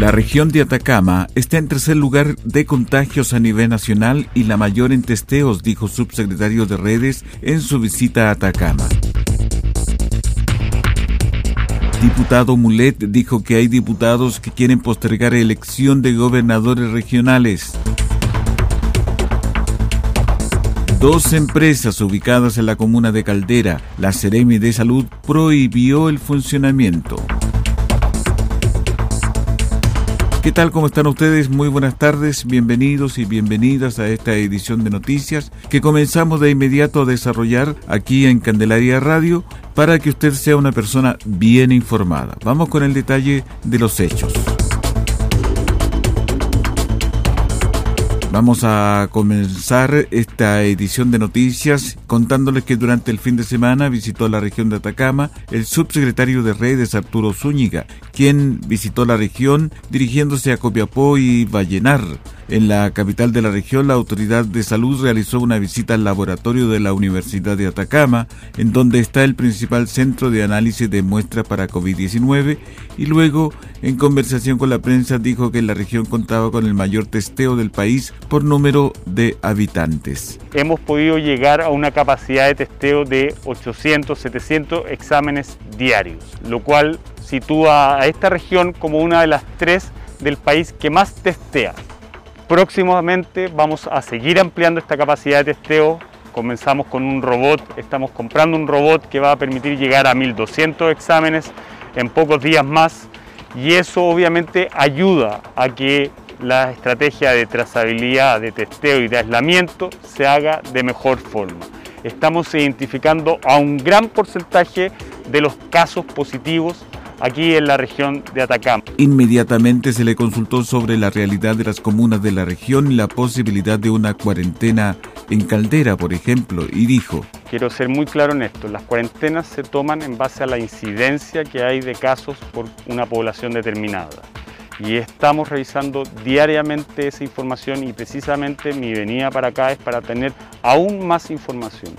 La región de Atacama está en tercer lugar de contagios a nivel nacional y la mayor en testeos, dijo subsecretario de redes en su visita a Atacama. Diputado Mulet dijo que hay diputados que quieren postergar elección de gobernadores regionales. Dos empresas ubicadas en la comuna de Caldera, la Ceremi de Salud prohibió el funcionamiento. ¿Qué tal? ¿Cómo están ustedes? Muy buenas tardes, bienvenidos y bienvenidas a esta edición de noticias que comenzamos de inmediato a desarrollar aquí en Candelaria Radio para que usted sea una persona bien informada. Vamos con el detalle de los hechos. Vamos a comenzar esta edición de noticias contándoles que durante el fin de semana visitó la región de Atacama el subsecretario de redes Arturo Zúñiga, quien visitó la región dirigiéndose a Copiapó y Vallenar. En la capital de la región, la autoridad de salud realizó una visita al laboratorio de la Universidad de Atacama, en donde está el principal centro de análisis de muestras para COVID-19, y luego, en conversación con la prensa, dijo que la región contaba con el mayor testeo del país por número de habitantes. Hemos podido llegar a una capacidad de testeo de 800, 700 exámenes diarios, lo cual sitúa a esta región como una de las tres del país que más testea. Próximamente vamos a seguir ampliando esta capacidad de testeo. Comenzamos con un robot, estamos comprando un robot que va a permitir llegar a 1200 exámenes en pocos días más y eso obviamente ayuda a que la estrategia de trazabilidad, de testeo y de aislamiento se haga de mejor forma. Estamos identificando a un gran porcentaje de los casos positivos aquí en la región de Atacama. Inmediatamente se le consultó sobre la realidad de las comunas de la región y la posibilidad de una cuarentena en Caldera, por ejemplo, y dijo, Quiero ser muy claro en esto, las cuarentenas se toman en base a la incidencia que hay de casos por una población determinada. Y estamos revisando diariamente esa información y precisamente mi venida para acá es para tener aún más información.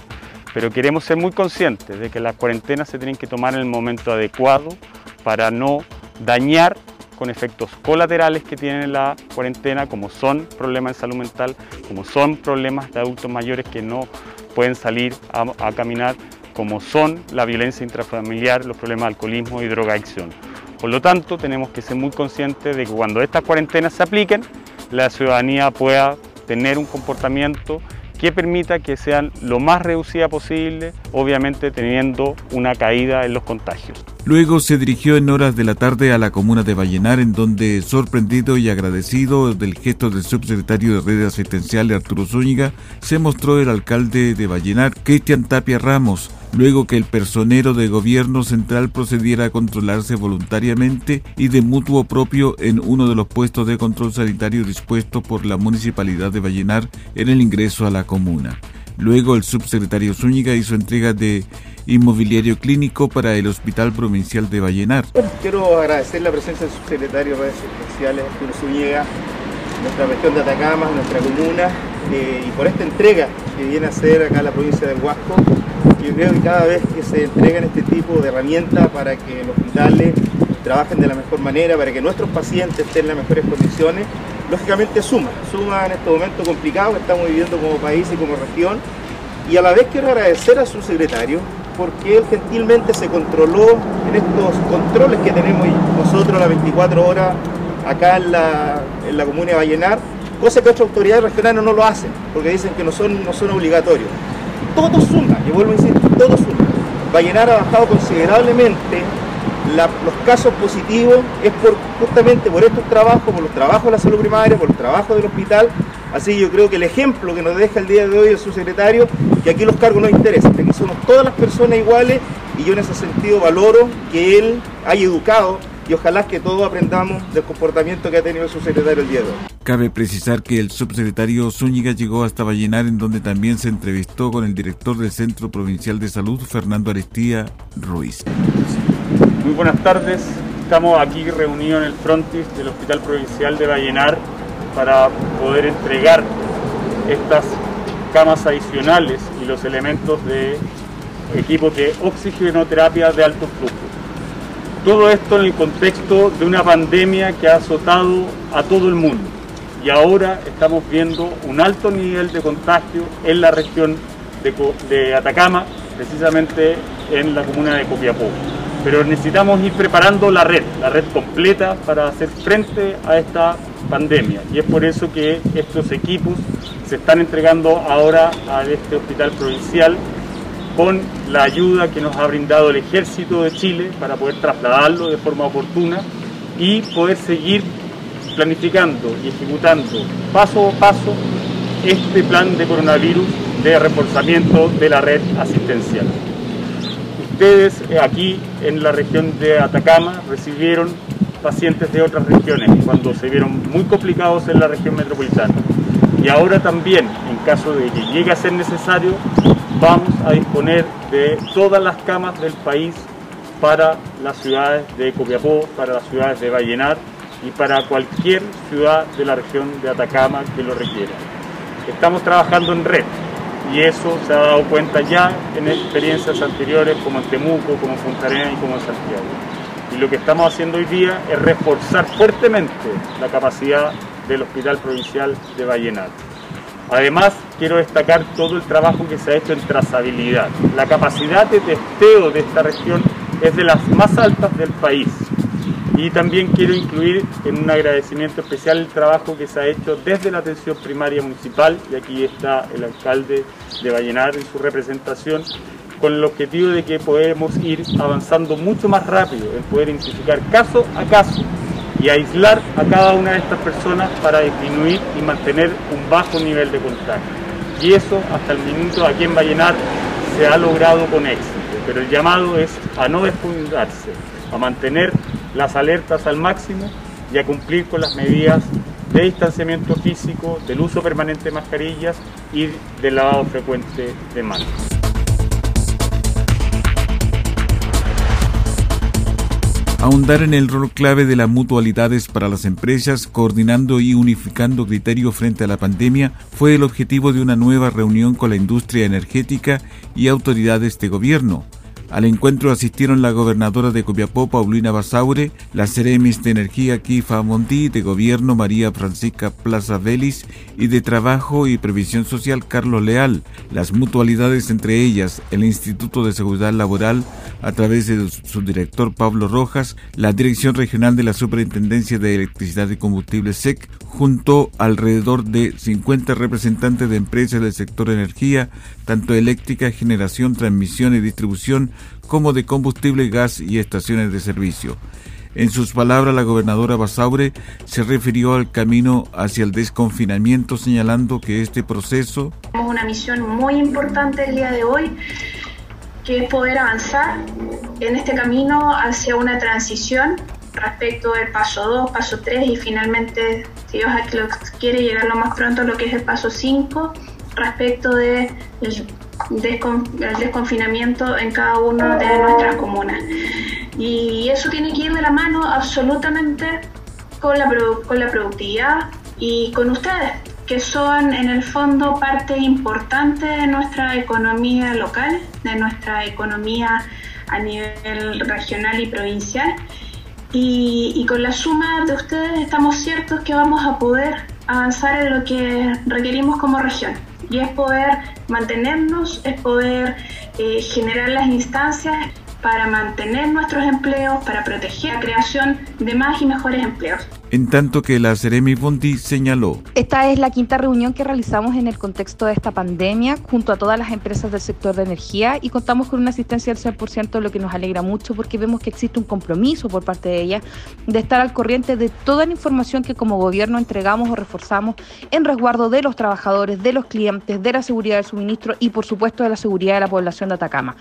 Pero queremos ser muy conscientes de que las cuarentenas se tienen que tomar en el momento adecuado, para no dañar con efectos colaterales que tiene la cuarentena, como son problemas de salud mental, como son problemas de adultos mayores que no pueden salir a, caminar, como son la violencia intrafamiliar, los problemas de alcoholismo y drogadicción. Por lo tanto, tenemos que ser muy conscientes de que cuando estas cuarentenas se apliquen, la ciudadanía pueda tener un comportamiento que permita que sean lo más reducida posible, obviamente teniendo una caída en los contagios. Luego se dirigió en horas de la tarde a la comuna de Vallenar, en donde, sorprendido y agradecido del gesto del subsecretario de redes asistenciales Arturo Zúñiga, se mostró el alcalde de Vallenar, Cristian Tapia Ramos, luego que el personero de gobierno central procediera a controlarse voluntariamente y de mutuo propio en uno de los puestos de control sanitario dispuestos por la municipalidad de Vallenar en el ingreso a la comuna. Luego el subsecretario Zúñiga hizo entrega de inmobiliario clínico para el Hospital Provincial de Vallenar. quiero agradecer la presencia del subsecretario de redes sociales Arturo Zúñiga, nuestra región de Atacama, nuestra comuna, eh, y por esta entrega que viene a hacer acá la provincia del Huasco. Yo creo que cada vez que se entregan este tipo de herramientas para que los hospitales trabajen de la mejor manera, para que nuestros pacientes estén en las mejores condiciones, lógicamente suma, suma en este momento complicado que estamos viviendo como país y como región. Y a la vez quiero agradecer a su secretario porque él gentilmente se controló en estos controles que tenemos nosotros las 24 horas acá en la, en la comuna de Vallenar cosa que otras autoridades regionales no lo hacen, porque dicen que no son, no son obligatorios. Todo suma, y vuelvo a decir, todo suma. Vallenar ha bajado considerablemente los casos positivos, es por, justamente por estos trabajos, por los trabajos de la salud primaria, por los trabajos del hospital. Así yo creo que el ejemplo que nos deja el día de hoy el subsecretario, que aquí los cargos no interesan, que aquí somos todas las personas iguales y yo en ese sentido valoro que él haya educado y ojalá que todos aprendamos del comportamiento que ha tenido el subsecretario el día de hoy. Cabe precisar que el subsecretario Zúñiga llegó hasta Vallenar en donde también se entrevistó con el director del Centro Provincial de Salud, Fernando Aristía Ruiz. Muy buenas tardes, estamos aquí reunidos en el frontis del Hospital Provincial de Vallenar para poder entregar estas camas adicionales y los elementos de equipos de oxigenoterapia de alto flujo. Todo esto en el contexto de una pandemia que ha azotado a todo el mundo y ahora estamos viendo un alto nivel de contagio en la región de, Atacama, precisamente en la comuna de Copiapó. Pero necesitamos ir preparando la red, la red completa para hacer frente a esta pandemia y es por eso que estos equipos se están entregando ahora a este hospital provincial con la ayuda que nos ha brindado el Ejército de Chile para poder trasladarlo de forma oportuna y poder seguir planificando y ejecutando paso a paso este plan de coronavirus de reforzamiento de la red asistencial. Ustedes eh, aquí en la región de Atacama recibieron pacientes de otras regiones cuando se vieron muy complicados en la región metropolitana. Y ahora también, en caso de que llegue a ser necesario, vamos a disponer de todas las camas del país para las ciudades de Copiapó, para las ciudades de Vallenar y para cualquier ciudad de la región de Atacama que lo requiera. Estamos trabajando en red y eso se ha dado cuenta ya en experiencias anteriores como en Temuco, como en Punta y como en Santiago. Y lo que estamos haciendo hoy día es reforzar fuertemente la capacidad del Hospital Provincial de Vallenar. Además, quiero destacar todo el trabajo que se ha hecho en trazabilidad. La capacidad de testeo de esta región es de las más altas del país. Y también quiero incluir en un agradecimiento especial el trabajo que se ha hecho desde la atención primaria municipal, y aquí está el alcalde de Vallenar en su representación, con el objetivo de que podemos ir avanzando mucho más rápido en poder identificar caso a caso y aislar a cada una de estas personas para disminuir y mantener un bajo nivel de contagio. Y eso hasta el minuto aquí en Vallenar se ha logrado con éxito, pero el llamado es a no desfundarse, a mantener las alertas al máximo y a cumplir con las medidas de distanciamiento físico, del uso permanente de mascarillas y del lavado frecuente de manos. Ahondar en el rol clave de las mutualidades para las empresas, coordinando y unificando criterios frente a la pandemia, fue el objetivo de una nueva reunión con la industria energética y autoridades de gobierno. Al encuentro asistieron la gobernadora de Copiapó, Paulina Basaure, la Ceremis de Energía, Kifa Montí, de Gobierno, María Francisca Plaza Vélez, y de Trabajo y Previsión Social, Carlos Leal. Las mutualidades, entre ellas el Instituto de Seguridad Laboral, a través de su director Pablo Rojas, la Dirección Regional de la Superintendencia de Electricidad y Combustible SEC, junto alrededor de 50 representantes de empresas del sector energía, tanto eléctrica, generación, transmisión y distribución, como de combustible, gas y estaciones de servicio. En sus palabras, la gobernadora Basaure se refirió al camino hacia el desconfinamiento, señalando que este proceso... Tenemos una misión muy importante el día de hoy, que es poder avanzar en este camino hacia una transición respecto del paso 2, paso 3 y finalmente, si Dios quiere, llegar lo más pronto a lo que es el paso 5 respecto del desconfinamiento en cada una de nuestras comunas. Y eso tiene que ir de la mano absolutamente con la, con la productividad y con ustedes, que son en el fondo parte importante de nuestra economía local, de nuestra economía a nivel regional y provincial. Y, y, con la suma de ustedes estamos ciertos que vamos a poder avanzar en lo que requerimos como región y es poder mantenernos, es poder eh, generar las instancias para mantener nuestros empleos, para proteger la creación de más y mejores empleos. En tanto que la Ceremi Bondi señaló. Esta es la quinta reunión que realizamos en el contexto de esta pandemia junto a todas las empresas del sector de energía y contamos con una asistencia del 100%, lo que nos alegra mucho porque vemos que existe un compromiso por parte de ellas de estar al corriente de toda la información que como gobierno entregamos o reforzamos en resguardo de los trabajadores, de los clientes, de la seguridad del suministro y por supuesto de la seguridad de la población de Atacama.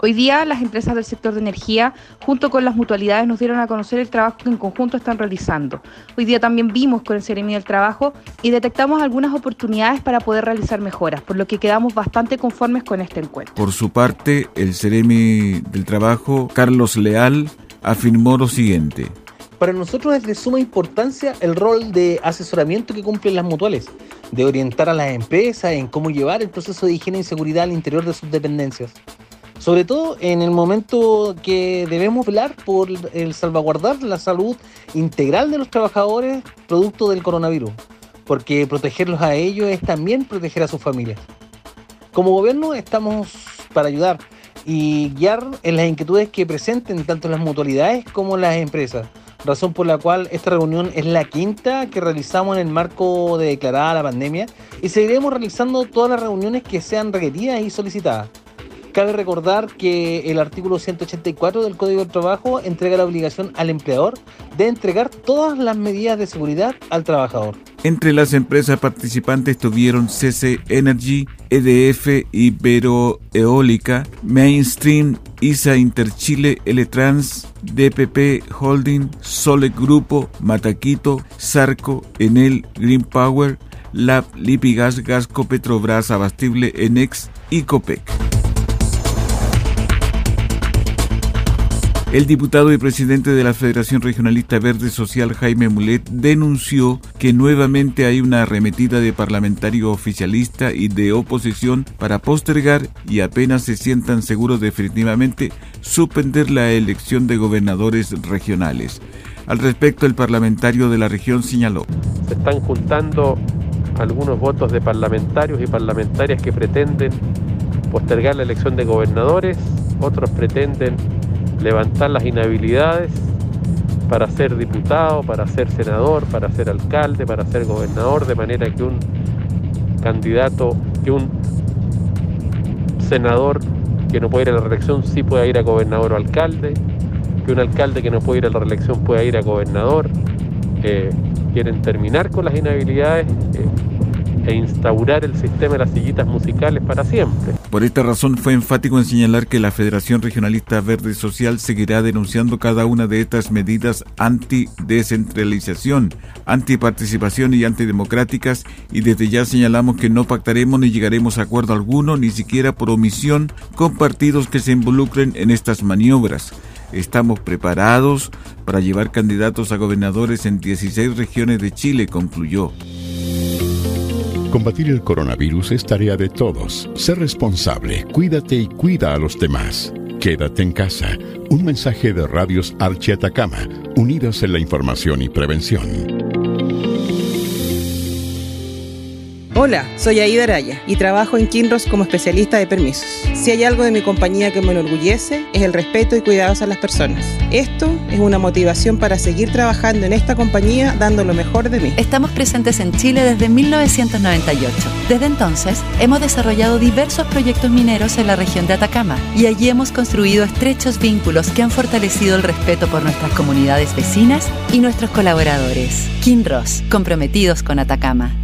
Hoy día las empresas del sector de energía, junto con las mutualidades, nos dieron a conocer el trabajo que en conjunto están realizando. Hoy día también vimos con el Ceremi del Trabajo y detectamos algunas oportunidades para poder realizar mejoras, por lo que quedamos bastante conformes con este encuentro. Por su parte, el Ceremi del Trabajo, Carlos Leal, afirmó lo siguiente. Para nosotros es de suma importancia el rol de asesoramiento que cumplen las mutuales, de orientar a las empresas en cómo llevar el proceso de higiene y seguridad al interior de sus dependencias sobre todo en el momento que debemos velar por el salvaguardar la salud integral de los trabajadores producto del coronavirus, porque protegerlos a ellos es también proteger a sus familias. Como gobierno estamos para ayudar y guiar en las inquietudes que presenten tanto las mutualidades como las empresas, razón por la cual esta reunión es la quinta que realizamos en el marco de declarada la pandemia y seguiremos realizando todas las reuniones que sean requeridas y solicitadas. Cabe recordar que el artículo 184 del Código del Trabajo entrega la obligación al empleador de entregar todas las medidas de seguridad al trabajador. Entre las empresas participantes tuvieron CC Energy, EDF, Ibero Eólica, Mainstream, ISA Interchile, Eletrans, DPP Holding, Sole Grupo, Mataquito, Sarco, Enel, Green Power, Lab, Lipigas, Gasco, Petrobras, Abastible, Enex y Copec. El diputado y presidente de la Federación Regionalista Verde Social, Jaime Mulet, denunció que nuevamente hay una arremetida de parlamentario oficialista y de oposición para postergar y apenas se sientan seguros definitivamente suspender la elección de gobernadores regionales. Al respecto, el parlamentario de la región señaló. Se están juntando algunos votos de parlamentarios y parlamentarias que pretenden postergar la elección de gobernadores, otros pretenden levantar las inhabilidades para ser diputado, para ser senador, para ser alcalde, para ser gobernador, de manera que un candidato, que un senador que no puede ir a la reelección sí pueda ir a gobernador o alcalde, que un alcalde que no puede ir a la reelección pueda ir a gobernador. Eh, quieren terminar con las inhabilidades. Eh, e instaurar el sistema de las sillitas musicales para siempre. Por esta razón fue enfático en señalar que la Federación Regionalista Verde Social seguirá denunciando cada una de estas medidas anti-descentralización, antiparticipación y antidemocráticas y desde ya señalamos que no pactaremos ni llegaremos a acuerdo alguno, ni siquiera por omisión, con partidos que se involucren en estas maniobras. Estamos preparados para llevar candidatos a gobernadores en 16 regiones de Chile, concluyó. Combatir el coronavirus es tarea de todos. Sé responsable, cuídate y cuida a los demás. Quédate en casa. Un mensaje de Radios Archi Atacama, unidos en la información y prevención. Hola, soy Aida Araya y trabajo en Kinross como especialista de permisos. Si hay algo de mi compañía que me enorgullece, es el respeto y cuidados a las personas. Esto es una motivación para seguir trabajando en esta compañía dando lo mejor de mí. Estamos presentes en Chile desde 1998. Desde entonces, hemos desarrollado diversos proyectos mineros en la región de Atacama y allí hemos construido estrechos vínculos que han fortalecido el respeto por nuestras comunidades vecinas y nuestros colaboradores. Kinross, comprometidos con Atacama.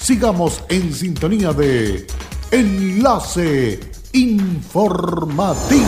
Sigamos en sintonía de Enlace Informativo.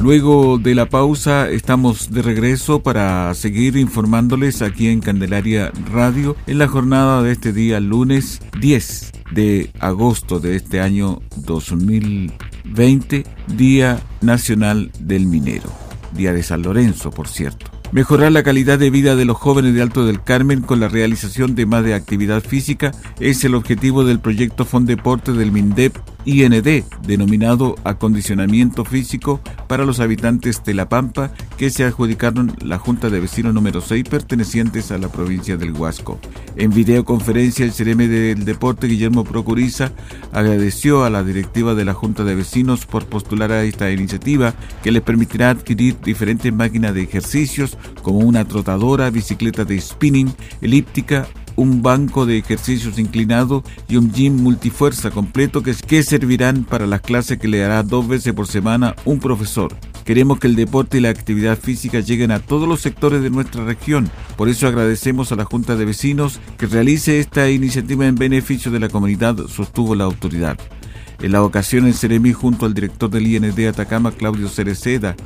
Luego de la pausa estamos de regreso para seguir informándoles aquí en Candelaria Radio en la jornada de este día lunes 10 de agosto de este año 2020, Día Nacional del Minero, Día de San Lorenzo, por cierto. Mejorar la calidad de vida de los jóvenes de Alto del Carmen con la realización de más de actividad física. Es el objetivo del proyecto Fondeporte del MINDEP IND, denominado Acondicionamiento Físico para los habitantes de La Pampa, que se adjudicaron la Junta de Vecinos número 6 pertenecientes a la provincia del Huasco. En videoconferencia, el CRM del Deporte, Guillermo Procuriza, agradeció a la directiva de la Junta de Vecinos por postular a esta iniciativa que les permitirá adquirir diferentes máquinas de ejercicios como una trotadora, bicicleta de spinning, elíptica un banco de ejercicios inclinado y un gym multifuerza completo que, que servirán para las clases que le hará dos veces por semana un profesor. Queremos que el deporte y la actividad física lleguen a todos los sectores de nuestra región. Por eso agradecemos a la Junta de Vecinos que realice esta iniciativa en beneficio de la comunidad, sostuvo la autoridad. En la ocasión, el Ceremi, junto al director del IND Atacama, Claudio Cereceda,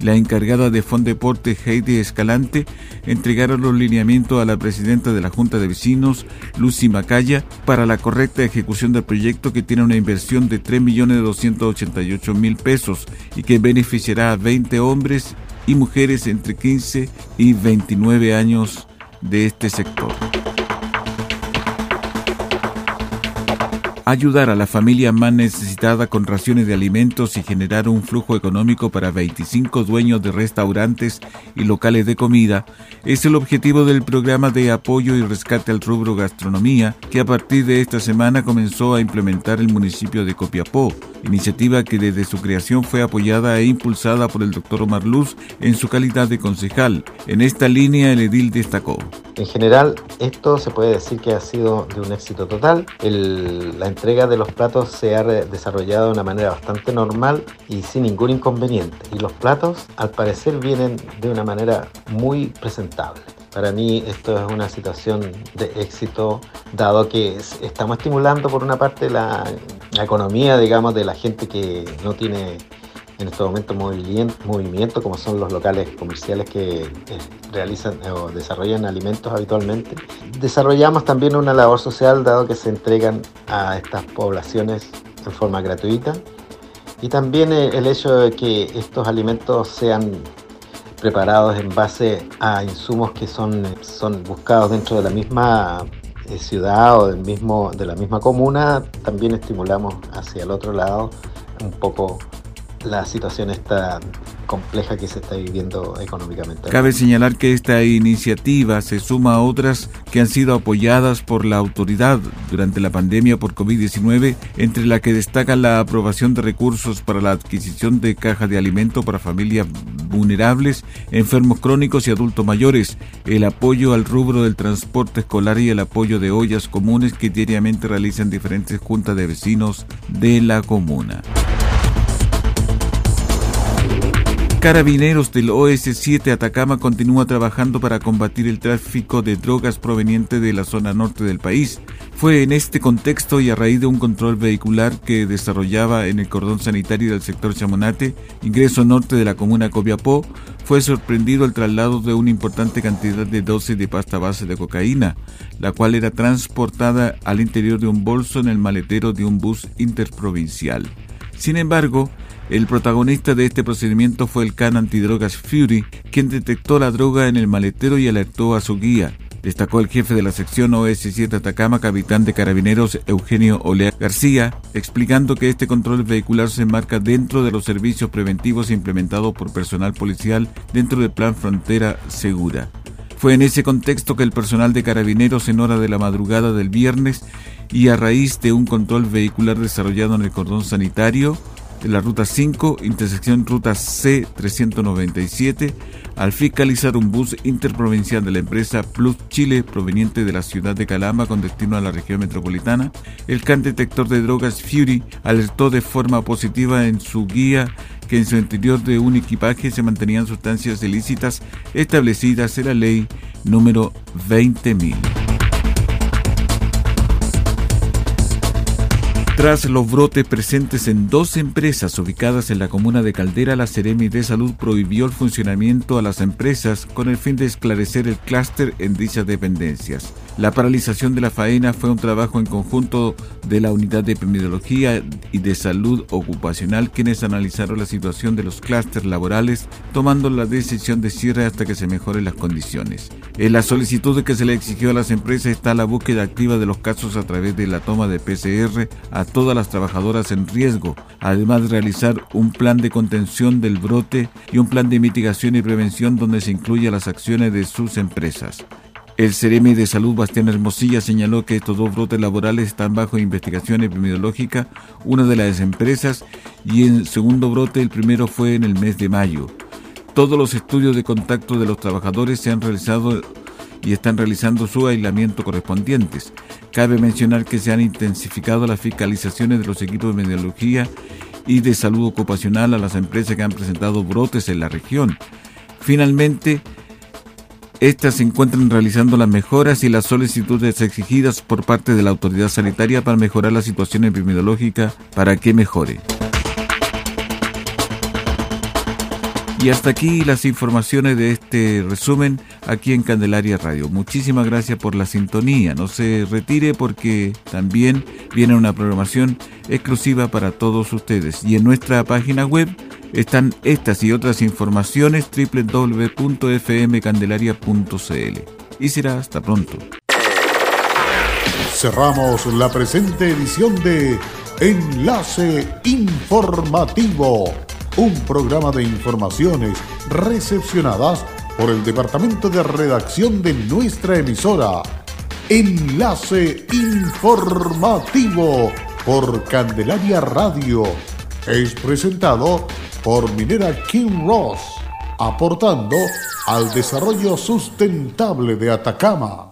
la encargada de Fondeporte, Heidi Escalante, entregaron los lineamientos a la presidenta de la Junta de Vecinos, Lucy Macaya, para la correcta ejecución del proyecto que tiene una inversión de 3.288.000 pesos y que beneficiará a 20 hombres y mujeres entre 15 y 29 años de este sector. Ayudar a la familia más necesitada con raciones de alimentos y generar un flujo económico para 25 dueños de restaurantes y locales de comida es el objetivo del programa de apoyo y rescate al rubro gastronomía que a partir de esta semana comenzó a implementar el municipio de Copiapó, iniciativa que desde su creación fue apoyada e impulsada por el doctor Omar Luz en su calidad de concejal. En esta línea el edil destacó. En general, esto se puede decir que ha sido de un éxito total. la entrega de los platos se ha desarrollado de una manera bastante normal y sin ningún inconveniente. Y los platos, al parecer, vienen de una manera muy presentable. Para mí esto es una situación de éxito, dado que estamos estimulando por una parte la, la economía, digamos, de la gente que no tiene en este momento movimiento, como son los locales comerciales que eh, realizan o desarrollan alimentos habitualmente. Desarrollamos también una labor social dado que se entregan a estas poblaciones en forma gratuita y también eh, el hecho de que estos alimentos sean preparados en base a insumos que son, son buscados dentro de la misma eh, ciudad o del mismo, de la misma comuna, también estimulamos hacia el otro lado un poco la situación está compleja que se está viviendo económicamente. Cabe señalar que esta iniciativa se suma a otras que han sido apoyadas por la autoridad durante la pandemia por COVID-19, entre la que destaca la aprobación de recursos para la adquisición de cajas de alimento para familias vulnerables, enfermos crónicos y adultos mayores, el apoyo al rubro del transporte escolar y el apoyo de ollas comunes que diariamente realizan diferentes juntas de vecinos de la comuna. Carabineros del OS-7 Atacama continúa trabajando para combatir el tráfico de drogas proveniente de la zona norte del país. Fue en este contexto y a raíz de un control vehicular que desarrollaba en el cordón sanitario del sector Chamonate, ingreso norte de la comuna Copiapó, fue sorprendido el traslado de una importante cantidad de dosis de pasta base de cocaína, la cual era transportada al interior de un bolso en el maletero de un bus interprovincial. Sin embargo, el protagonista de este procedimiento fue el can antidrogas Fury, quien detectó la droga en el maletero y alertó a su guía. Destacó el jefe de la sección OS7 Atacama, capitán de carabineros Eugenio Olea García, explicando que este control vehicular se enmarca dentro de los servicios preventivos implementados por personal policial dentro del Plan Frontera Segura. Fue en ese contexto que el personal de carabineros en hora de la madrugada del viernes y a raíz de un control vehicular desarrollado en el cordón sanitario, la ruta 5, intersección ruta C397, al fiscalizar un bus interprovincial de la empresa Plus Chile proveniente de la ciudad de Calama con destino a la región metropolitana, el can detector de drogas Fury alertó de forma positiva en su guía que en su interior de un equipaje se mantenían sustancias ilícitas establecidas en la ley número 20.000. Tras los brotes presentes en dos empresas ubicadas en la comuna de Caldera, la Ceremi de Salud prohibió el funcionamiento a las empresas con el fin de esclarecer el clúster en dichas dependencias. La paralización de la faena fue un trabajo en conjunto de la Unidad de Epidemiología y de Salud Ocupacional quienes analizaron la situación de los clústeres laborales tomando la decisión de cierre hasta que se mejoren las condiciones. En la solicitud que se le exigió a las empresas está la búsqueda activa de los casos a través de la toma de PCR a todas las trabajadoras en riesgo, además de realizar un plan de contención del brote y un plan de mitigación y prevención donde se incluya las acciones de sus empresas. El Ceremi de Salud Bastián Hermosilla señaló que estos dos brotes laborales están bajo investigación epidemiológica, una de las empresas, y el segundo brote, el primero fue en el mes de mayo. Todos los estudios de contacto de los trabajadores se han realizado y están realizando su aislamiento correspondientes. Cabe mencionar que se han intensificado las fiscalizaciones de los equipos de mediología y de salud ocupacional a las empresas que han presentado brotes en la región. Finalmente, estas se encuentran realizando las mejoras y las solicitudes exigidas por parte de la autoridad sanitaria para mejorar la situación epidemiológica para que mejore. Y hasta aquí las informaciones de este resumen aquí en Candelaria Radio. Muchísimas gracias por la sintonía. No se retire porque también viene una programación exclusiva para todos ustedes. Y en nuestra página web están estas y otras informaciones www.fmcandelaria.cl. Y será hasta pronto. Cerramos la presente edición de Enlace Informativo un programa de informaciones recepcionadas por el departamento de redacción de nuestra emisora. Enlace informativo por Candelaria Radio. Es presentado por Minera King Ross, aportando al desarrollo sustentable de Atacama.